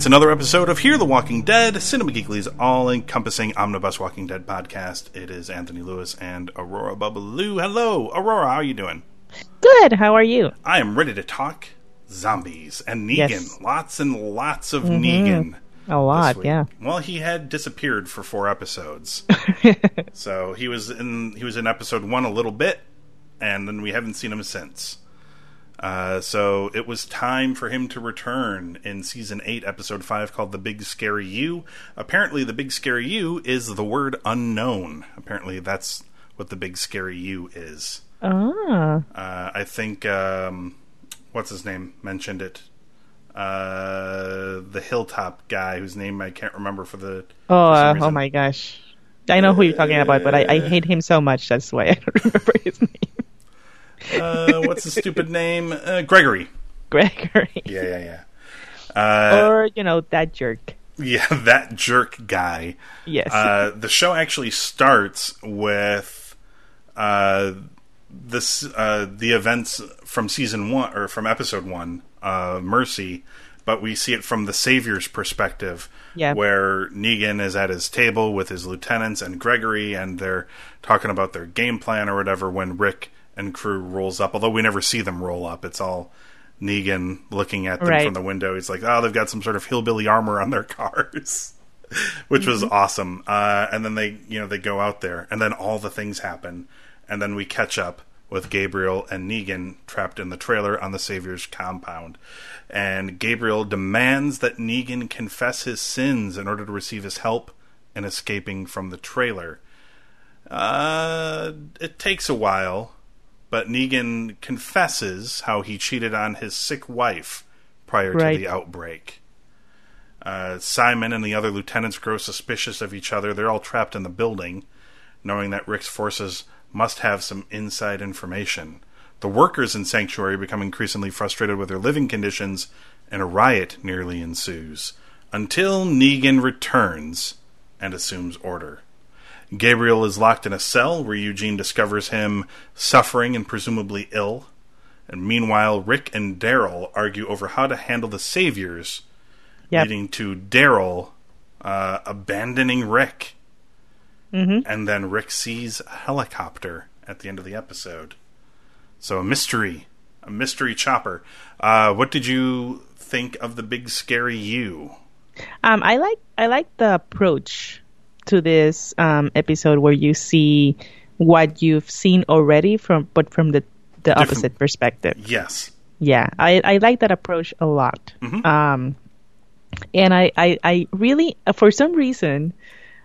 It's another episode of Hear the Walking Dead, Cinema Geekly's all encompassing omnibus Walking Dead podcast. It is Anthony Lewis and Aurora Babaloo. Hello, Aurora, how are you doing? Good. How are you? I am ready to talk zombies and Negan. Yes. Lots and lots of mm-hmm. Negan. A lot, yeah. Well, he had disappeared for four episodes. so he was in he was in episode one a little bit, and then we haven't seen him since. Uh, so it was time for him to return in season eight, episode five, called "The Big Scary U." Apparently, the Big Scary U is the word unknown. Apparently, that's what the Big Scary U is. Ah, Uh, I think um, what's his name mentioned it. Uh, the Hilltop guy whose name I can't remember for the. oh, for uh, oh my gosh. I know who you're talking about, but I, I hate him so much. That's why I don't remember his name. Uh, what's the stupid name? Uh, Gregory. Gregory. Yeah, yeah, yeah. Uh, or, you know, that jerk. yeah, that jerk guy. Yes. Uh, the show actually starts with uh, this uh, the events from season one or from episode one, uh, Mercy, but we see it from the Savior's perspective, Yeah. where Negan is at his table with his lieutenants and Gregory, and they're talking about their game plan or whatever. When Rick and crew rolls up, although we never see them roll up, it's all. Negan looking at them Right. from the window. He's like, "Oh, they've got some sort of hillbilly armor on their cars." which was Mm-hmm. awesome. Uh, and then they, you know, they go out there, and then all the things happen, and then we catch up with Gabriel and Negan trapped in the trailer on the Savior's compound, and Gabriel demands that Negan confess his sins in order to receive his help in escaping from the trailer. Uh, it takes a while, but Negan confesses how he cheated on his sick wife prior Right. to the outbreak. Uh, Simon and the other lieutenants grow suspicious of each other. They're all trapped in the building, knowing that Rick's forces must have some inside information. The workers in Sanctuary become increasingly frustrated with their living conditions, and a riot nearly ensues. Until Negan returns and assumes order. Gabriel is locked in a cell where Eugene discovers him suffering and presumably ill. And meanwhile, Rick and Daryl argue over how to handle the Saviors Yep. leading to Daryl uh, abandoning Rick. Mm-hmm. And then Rick sees a helicopter at the end of the episode. So a mystery, a mystery chopper. Uh, what did you think of the big scary you? Um, I like I like the approach to this um, episode where you see what you've seen already from, but from the the opposite perspective. Yes. Yeah, I, I like that approach a lot. Um, and I, I, I really, uh, for some reason,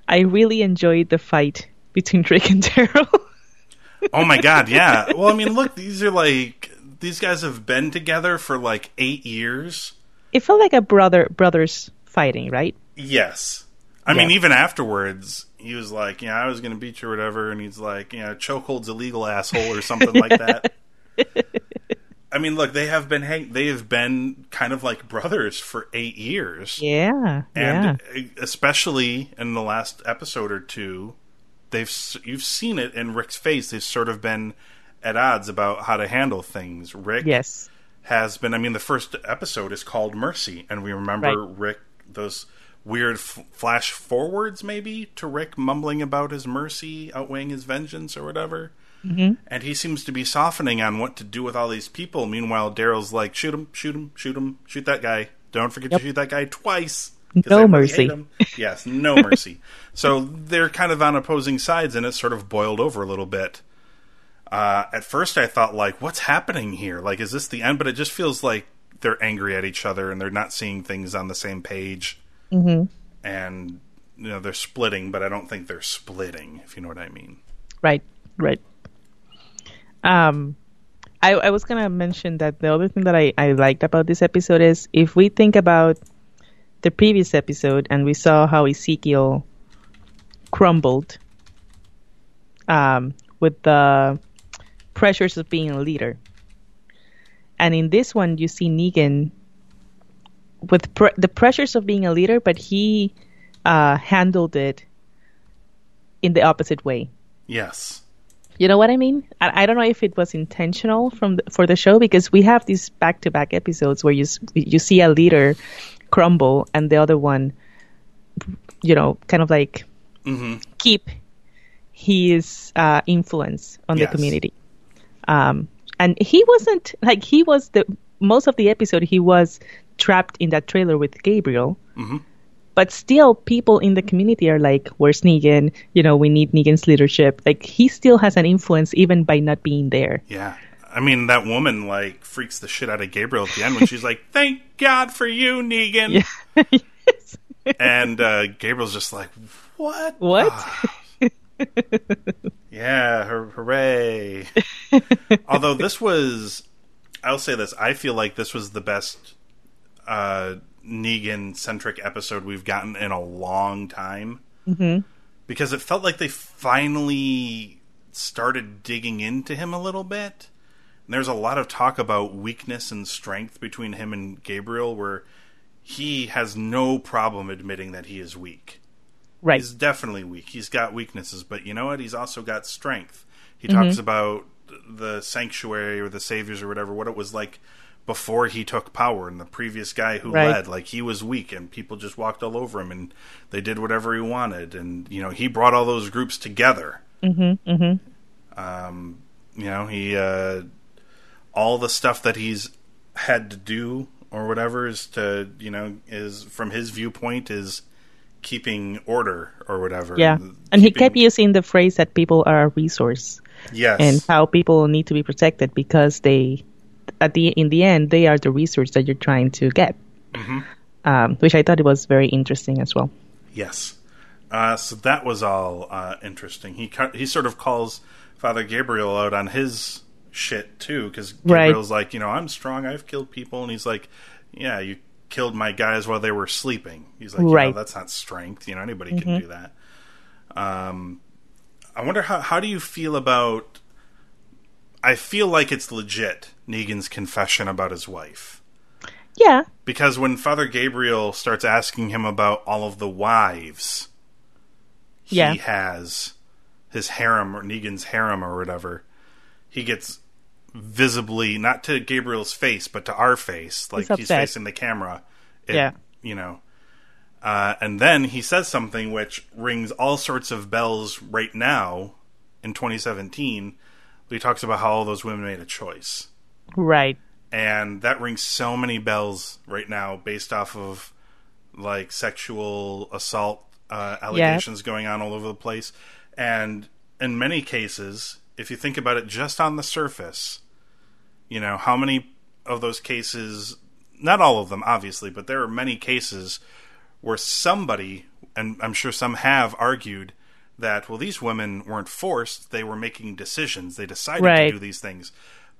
I really enjoyed the fight between Rick and Daryl. Oh my god, yeah. Well, I mean, look, these are like these guys have been together for like eight years. it felt like a brother brothers fighting, right? Yes. I mean, even afterwards, he was like, "Yeah, I was going to beat you or whatever," and he's like, "Yeah, chokehold's illegal, asshole," or something like that. I mean, look, they have been hang- they have been kind of like brothers for eight years, Yeah, yeah, and especially in the last episode or two, they've you've seen it in Rick's face. They've sort of been at odds about how to handle things. Rick yes, has been. I mean, the first episode is called Mercy, and we remember Right. Rick those weird f- flash forwards, maybe to Rick mumbling about his mercy outweighing his vengeance or whatever. Mm-hmm. And he seems to be softening on what to do with all these people. Meanwhile, Daryl's like, "Shoot him! Shoot him! Shoot him! Shoot that guy! Don't forget Yep. to shoot that guy twice. No mercy. Yes, no mercy. So they're kind of on opposing sides, and it sort of boiled over a little bit. Uh, at first, I thought, like, what's happening here? Like, is this the end? But it just feels like they're angry at each other and they're not seeing things on the same page. Mm-hmm. And, you know, they're splitting, but I don't think they're splitting, if you know what I mean. right, right. Um, I, I was gonna mention that the other thing that I, I liked about this episode is if we think about the previous episode and we saw how Ezekiel crumbled um, with the pressures of being a leader. And in this one, you see Negan with pr- the pressures of being a leader, but he uh, handled it in the opposite way. Yes. You know what I mean? I, I don't know if it was intentional from the, for the show because we have these back-to-back episodes where you you see a leader crumble and the other one, you know, kind of like hmm keep his uh, influence on Yes. the community. Um, and he wasn't like he was the most of the episode. He was trapped in that trailer with Gabriel. Mhm. But still, people in the community are like, "Where's Negan? You know, we need Negan's leadership." Like he still has an influence even by not being there. Yeah. I mean, that woman, like, freaks the shit out of Gabriel at the end when she's like, thank God for you, Negan. Yeah. yes. And uh, Gabriel's just like, what? What? Ah. yeah, hur- hooray. Although this was, I'll say this, I feel like this was the best uh, Negan centric episode we've gotten in a long time. Mm-hmm. Because it felt like they finally started digging into him a little bit. And there's a lot of talk about weakness and strength between him and Gabriel, where he has no problem admitting that he is weak. Right. He's definitely weak. He's got weaknesses, but you know what? He's also got strength. He Mm-hmm. talks about the sanctuary or the saviors or whatever, what it was like before he took power and the previous guy who Right. led. Like he was weak and people just walked all over him and they did whatever he wanted. And, you know, he brought all those groups together. Mm-hmm. Mm-hmm. Um, you know, he, uh, all the stuff that he's had to do or whatever is to, you know, is from his viewpoint is keeping order or whatever. Yeah. And he kept using the phrase that people are a resource. Yes. and how people need to be protected because they at the in the end they are the resource that you're trying to get Mm-hmm. um, which i thought it was very interesting as well Yes. Uh, so that was all uh, interesting. He he sort of calls Father Gabriel out on his shit too, because Right. Gabriel's like, you know, I'm strong. I've killed people, and he's like, yeah, you killed my guys while they were sleeping. He's like, you know, Right. that's not strength. You know, anybody can do that. Um, I wonder how how do you feel about? I feel like it's legit Negan's confession about his wife. yeah Because when Father Gabriel starts asking him about all of the wives he Yeah. has, his harem or Negan's harem or whatever, he gets visibly not to Gabriel's face but to our face, like he's, upset. facing the camera. It- Yeah. you know. Uh, and then he says something which rings all sorts of bells right now in 2017. He talks about how all those women made a choice right. And that rings so many bells right now based off of like sexual assault uh, allegations going on all over the place. And in many cases if you think about it just on the surface you know how many of those cases not all of them obviously but there are many cases where somebody and i'm sure some have argued that well these women weren't forced. They were making decisions. They decided Right. to do these things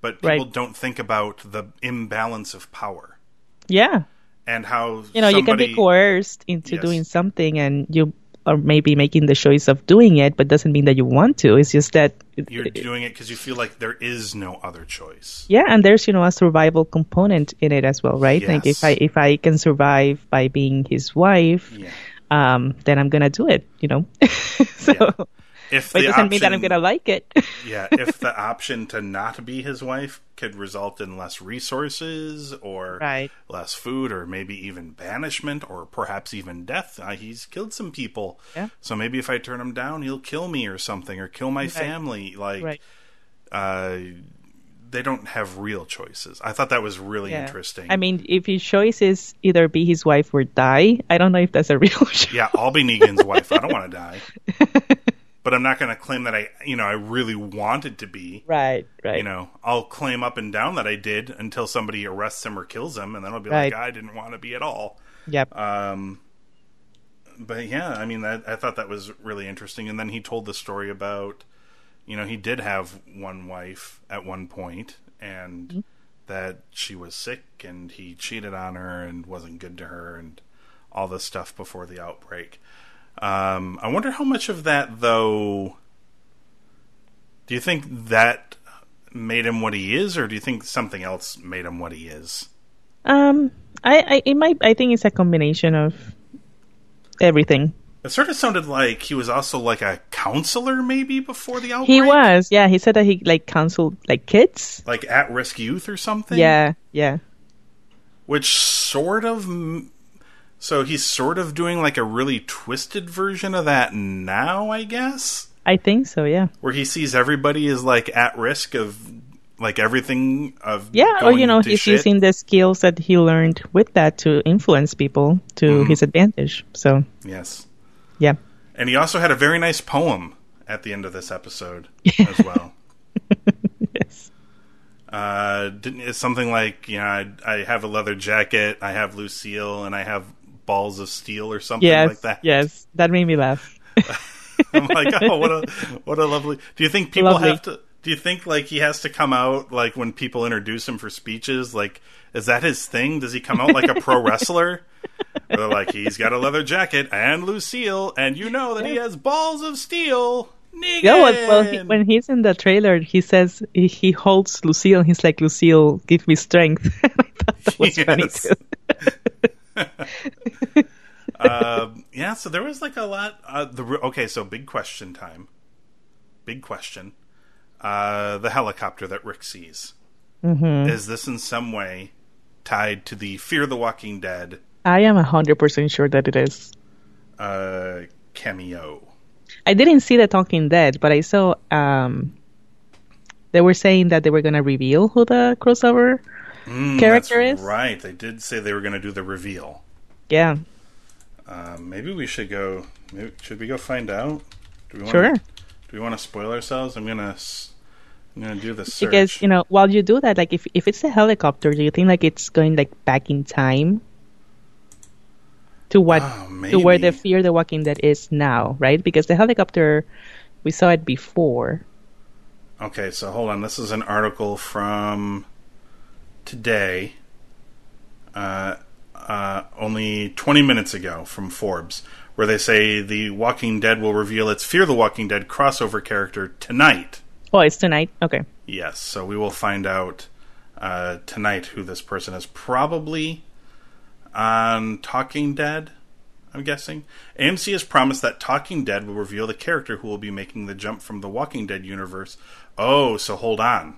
but people Right. don't think about the imbalance of power. Yeah. And how you know you can be coerced into Yes. doing something and you are maybe making the choice of doing it but doesn't mean that you want to. It's just that you're doing it because you feel like there is no other choice. Yeah and there's you know a survival component in it as well right? Like if i if i can survive by being his wife yeah. um then i'm gonna do it you know? So Yeah. If but it doesn't mean that i'm gonna like it yeah, if the option to not be his wife could result in less resources or Right. less food or maybe even banishment or perhaps even death. Uh, he's killed some people. Yeah. So maybe if I turn him down, he'll kill me or something or kill my family. Like, right uh, they don't have real choices. I thought that was really Yeah. interesting. I mean, if his choice is either be his wife or die, I don't know if that's a real choice. yeah, I'll be Negan's wife. I don't want to die. But I'm not going to claim that I, you know, I really wanted to be. Right, right. you know, I'll claim up and down that I did until somebody arrests him or kills him, and then I'll be Right. like, I didn't want to be at all. Yep. Um, but yeah, I mean, that, I thought that was really interesting. And then he told the story about, you know, he did have one wife at one point, and that she was sick and he cheated on her and wasn't good to her and all this stuff before the outbreak. Um, I wonder how much of that, though. Do you think that made him what he is, or do you think something else made him what he is? Um, I, I it might I think it's a combination of everything. It sort of sounded like he was also like a counselor, maybe before the outbreak. He was, yeah. He said that he like counseled like kids. like at-risk youth or something. Yeah, yeah, which sort of. m- So he's sort of doing like a really twisted version of that now, I guess, I think so. Yeah, where he sees everybody is like at risk of like everything of yeah. Or you know, he's shit. using the skills that he learned with that to influence people to Mm-hmm. his advantage. So yes. yeah, And he also had a very nice poem at the end of this episode as well. yes, Uh, didn't, it's something like, you know, I, I have a leather jacket, I have Lucille, and I have balls of steel or something yes, like that. yes. That made me laugh. I'm like, oh, what a what a lovely. Do you think people Lovely. have to? Do you think like he has to come out like when people introduce him for speeches? Like, is that his thing? Does he come out like a pro wrestler? They're like, he's got a leather jacket and Lucille, and you know that he has balls of steel. Negan. Yeah, well, well he, when he's in the trailer, he says he, he holds Lucille, and he's like, "Lucille, give me strength." I thought that was funny too. Um, yeah, so there was like a lot. Uh, the okay, so big question time. Big question. Uh, the helicopter that Rick sees Mm-hmm. is this in some way tied to the Fear the Walking Dead I am hundred percent sure that it is. uh, cameo? I didn't see the Talking Dead, but I saw um, they were saying that they were gonna reveal who the crossover Mm, character is. right. They did say they were going to do the reveal. Yeah, Um, maybe we should go. Maybe, should we go find out? Do we wanna, sure. Do we want to spoil ourselves? I'm gonna. I'm gonna do the search. Because you know, while you do that, like if if it's a helicopter, do you think like it's going like back in time to what Oh, to where the. Fear the Walking Dead is now, right? Because the helicopter, we saw it before. Okay, so hold on. This is an article from today, uh, uh, only 20 minutes ago from Forbes, where they say The Walking Dead will reveal its Fear the Walking Dead crossover character tonight. Oh, it's tonight. Okay. Yes, so we will find out uh, tonight who this person is. Probably on Talking Dead, I'm guessing. AMC has promised that Talking Dead will reveal the character who will be making the jump from the Walking Dead universe. Oh, so hold on.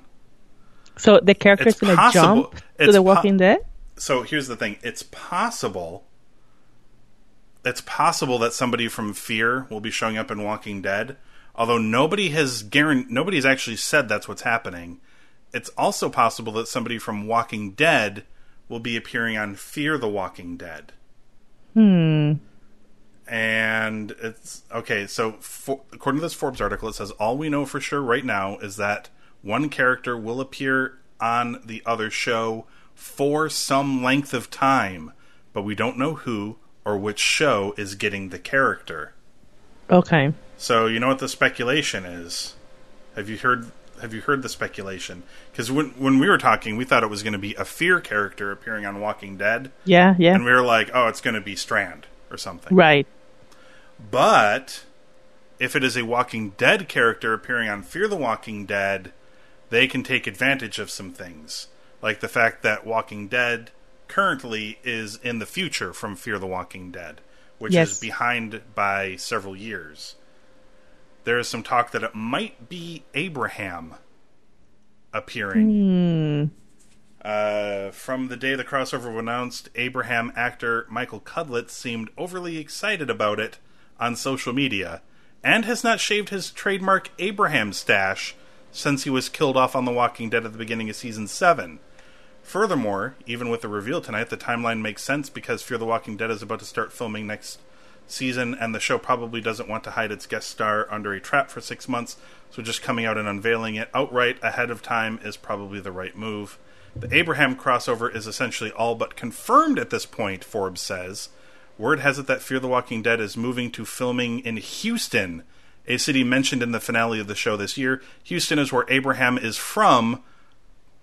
So the character's It's gonna jump to it's the po- Walking Dead. So here's the thing it's possible. It's possible that somebody from Fear will be showing up in Walking Dead, although nobody has guaran- nobody's actually said that's what's happening. It's also possible that somebody from Walking Dead will be appearing on Fear the Walking Dead. Hmm. And it's okay. So, for, according to this Forbes article, it says all we know for sure right now is that one character will appear on the other show for some length of time, but we don't know who or which show is getting the character. Okay. So, you know what the speculation is? Have you heard? Have you heard the speculation? Because when when we were talking, we thought it was going to be a Fear character appearing on Walking Dead, Yeah. Yeah. and we were like, "Oh, it's going to be Strand or something." right. But if it is a Walking Dead character appearing on Fear the Walking Dead, they can take advantage of some things. Like the fact that Walking Dead currently is in the future from Fear the Walking Dead, which Yes. is behind by several years. There is some talk that it might be Abraham appearing. Uh, from the day the crossover was announced, Abraham actor Michael Cudlitz seemed overly excited about it on social media and has not shaved his trademark Abraham stash since he was killed off on The Walking Dead at the beginning of season 7. Furthermore, even with the reveal tonight, the timeline makes sense because Fear the Walking Dead is about to start filming next season, and the show probably doesn't want to hide its guest star under a trap for six months, so just coming out and unveiling it outright ahead of time is probably the right move. The Abraham crossover is essentially all but confirmed at this point, Forbes says. Word has it that Fear the Walking Dead is moving to filming in Houston, a city mentioned in the finale of the show this year. Houston is where Abraham is from,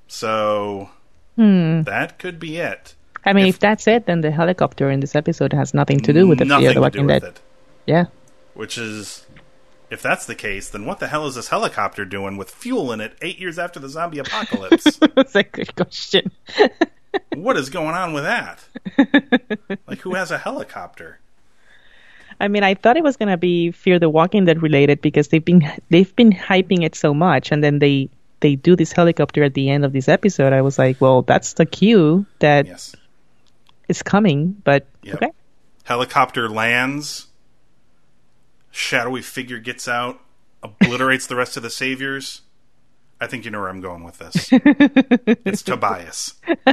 So Hmm. that could be it. I mean, If- if, that's it, then the helicopter in this episode has nothing to do with the Nothing Fear the Walking Dead. it. Yeah. Which is, if that's the case, then what the hell is this helicopter doing with fuel in it eight years after the zombie apocalypse? That's a good question. what is going on with that? Like, who has a helicopter? I mean, I thought it was gonna be Fear the Walking Dead related because they've been they've been hyping it so much, and then they they do this helicopter at the end of this episode. I was like, well, that's the cue that Yes. it's coming. But Yep. okay, Helicopter lands. Shadowy figure gets out, obliterates the rest of the saviors. I think you know where I'm going with this. it's Tobias.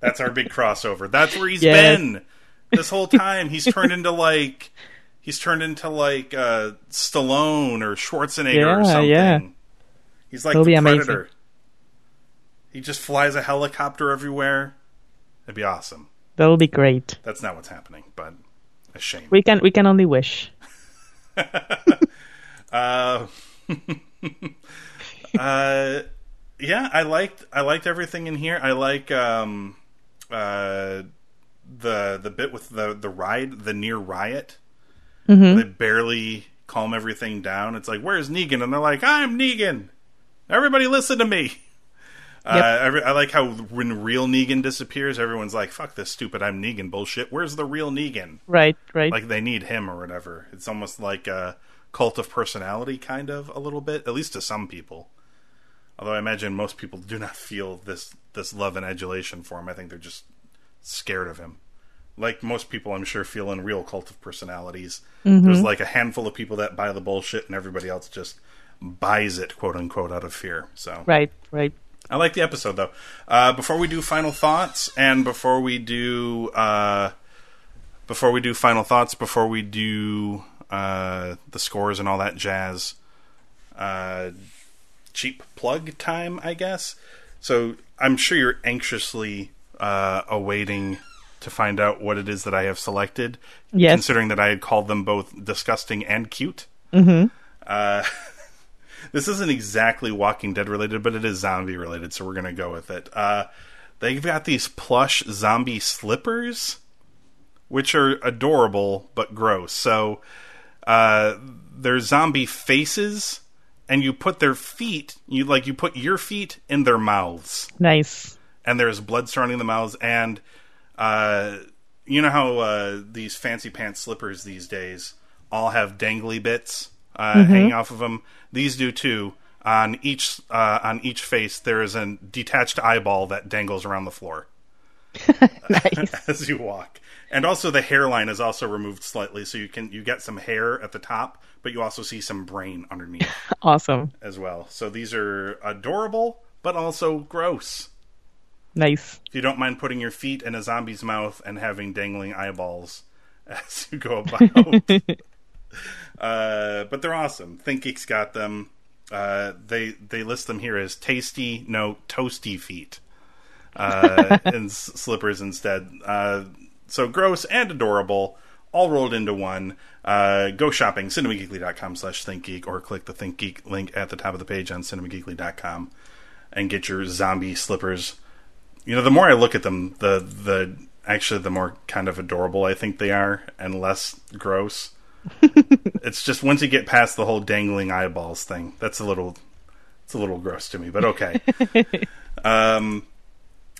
That's our big crossover. That's where he's Yes. been this whole time. He's turned into like he's turned into like uh, Stallone or Schwarzenegger or something. yeah. He's like It'll the be amazing. predator. He just flies a helicopter everywhere. It'd be awesome. that'll be great. That's not what's happening, but a shame. We can we can only wish. Uh, uh, yeah, I liked I liked everything in here. I like um, uh, the the bit with the the ride, the near riot. They barely calm everything down. It's like, where's Negan? And they're like, I'm Negan. Everybody, listen to me. Uh, every, I like how when real Negan disappears, everyone's like, "Fuck this stupid I'm Negan bullshit." Where's the real Negan? Right, right. like they need him or whatever. It's almost like a cult of personality, kind of a little bit, at least to some people. Although I imagine most people do not feel this this love and adulation for him. I think they're just scared of him. Like most people, I'm sure feel in real cult of personalities. There's like a handful of people that buy the bullshit, and everybody else just buys it, quote unquote, out of fear. So right, right. I like the episode though. Uh, before we do final thoughts, and before we do uh, before we do final thoughts, before we do uh, the scores and all that jazz, uh, cheap plug time, I guess. So I'm sure you're anxiously uh, awaiting to find out what it is that I have selected. Yes. Considering that I had called them both disgusting and cute. Mm-hmm. Uh, this isn't exactly Walking Dead related, but it is zombie related, so we're gonna go with it. Uh, they've got these plush zombie slippers, which are adorable but gross. So uh, they're zombie faces, and you put their feet, you like you put your feet in their mouths Nice. And there's blood surrounding the mouths and uh, you know how uh, these fancy pants slippers these days all have dangly bits uh, hanging off of them these do too. On each uh, on each face there is a detached eyeball that dangles around the floor. As you walk. And also the hairline is also removed slightly so you can you get some hair at the top but you also see some brain underneath awesome. as well. So these are adorable but also gross Nice. if you don't mind putting your feet in a zombie's mouth and having dangling eyeballs as you go about. uh, but they're awesome. ThinkGeek's got them. Uh, they they list them here as tasty, no toasty feet, uh, and s- slippers instead. Uh, so gross and adorable, all rolled into one. Uh, go shopping, cinemageekly.com slash thinkgeek, or click the ThinkGeek link at the top of the page on cinemageekly.com and get your zombie slippers you know, the more I look at them, the the actually the more kind of adorable I think they are, and less gross. it's just once you get past the whole dangling eyeballs thing, that's a little it's a little gross to me, but okay. um,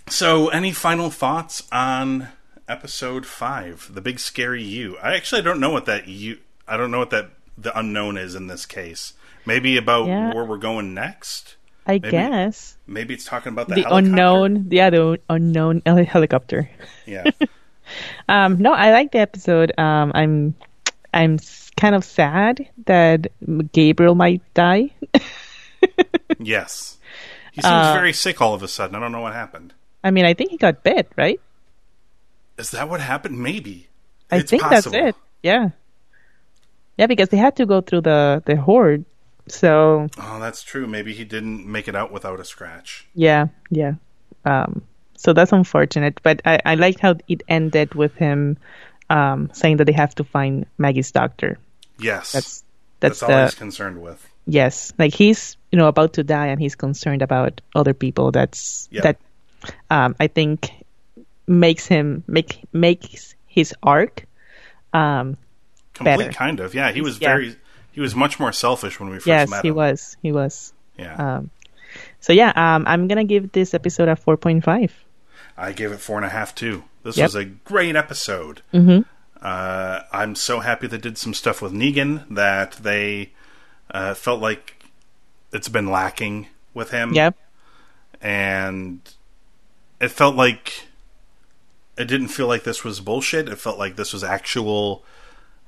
so any final thoughts on episode five, the big scary you? I actually don't know what that you. I don't know what that the unknown is in this case. Maybe about Yeah. where we're going next. I guess Maybe it's talking about the, the helicopter. unknown, yeah, the unknown helicopter. Yeah. Um, no, I like the episode. Um, I'm, I'm kind of sad that Gabriel might die. Yes. He seems Uh, very sick all of a sudden. I don't know what happened. I mean, I think he got bit, right? Is that what happened? Maybe. I It's think possible. that's it. Yeah. Yeah, because they had to go through the the horde. So Oh, that's true. Maybe he didn't make it out without a scratch. yeah, yeah. Um, so that's unfortunate. But I I liked how it ended with him um saying that they have to find Maggie's doctor. Yes. That's That's that's, all the was concerned with. yes. Like he's you know about to die and he's concerned about other people. That's Yeah. that um, I think makes him make makes his arc um, Complete, better. kind of. Yeah, he was Yeah. very. He was much more selfish when we first yes, met Yes, he was. He was. Yeah, Um, so yeah, um, I'm gonna give this episode a 4.5. I gave it four and a half too. This Yep. was a great episode. Mm-hmm. Uh, I'm so happy they did some stuff with Negan that they uh, felt like it's been lacking with him. Yep. and it felt like it didn't feel like this was bullshit. It felt like this was actual,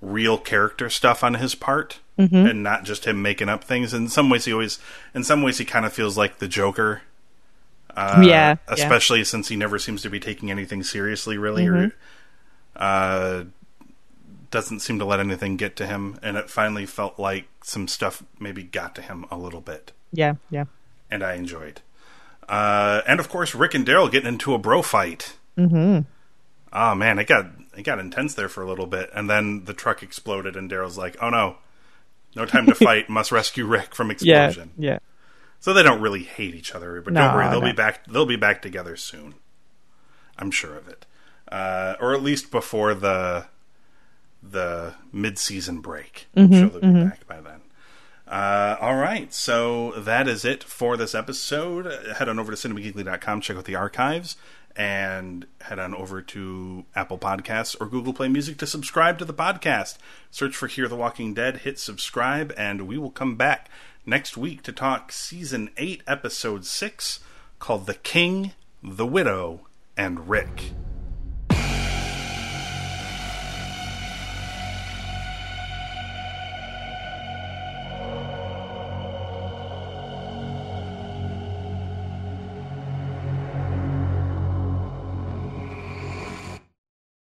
real character stuff on his part, and not just him making up things. In some ways, he always, in some ways, he kind of feels like the Joker. Uh, Yeah, yeah. especially since he never seems to be taking anything seriously, really, or uh, doesn't seem to let anything get to him. And it finally felt like some stuff maybe got to him a little bit Yeah. Yeah. and I enjoyed. Uh, and of course, Rick and Daryl getting into a bro fight. Mm-hmm. Oh man, it got it got intense there for a little bit, and then the truck exploded, and Daryl's like, "Oh no, no time to fight. Must rescue Rick from explosion." Yeah. yeah. So they don't really hate each other, but No, don't worry, they'll no. be back. They'll be back together soon. I'm sure of it, uh, or at least before the the mid season break. I'm sure they'll be back by then. Uh, all right, so that is it for this episode. Head on over to cinemageekly.com, check out the archives, and head on over to Apple Podcasts or Google Play Music to subscribe to the podcast. Search for Hear the Walking Dead, hit subscribe, and we will come back next week to talk Season 8, Episode 6, called The King, the Widow, and Rick.